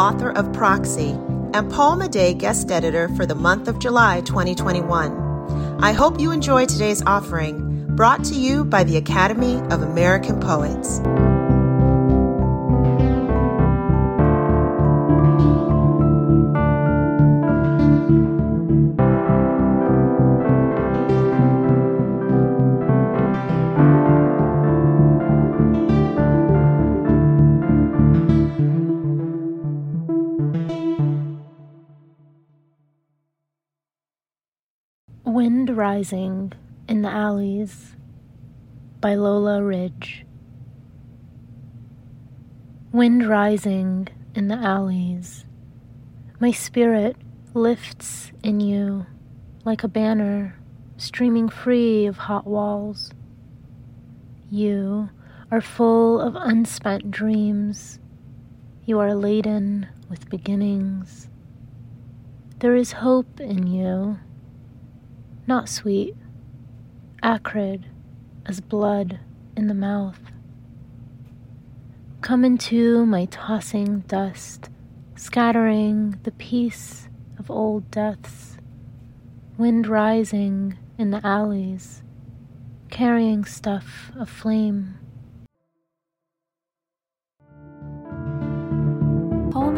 author of Proxy, and Poem a guest editor for the month of July 2021. I hope you enjoy today's offering, brought to you by the Academy of American Poets. Wind Rising in the Alleys by Lola Ridge. Wind rising in the alleys, my spirit lifts in you like a banner streaming free of hot walls. You are full of unspent dreams. You are laden with beginnings. There is hope in you not sweet, acrid as blood in the mouth. Come into my tossing dust, scattering the peace of old deaths, wind rising in the alleys, carrying stuff of flame.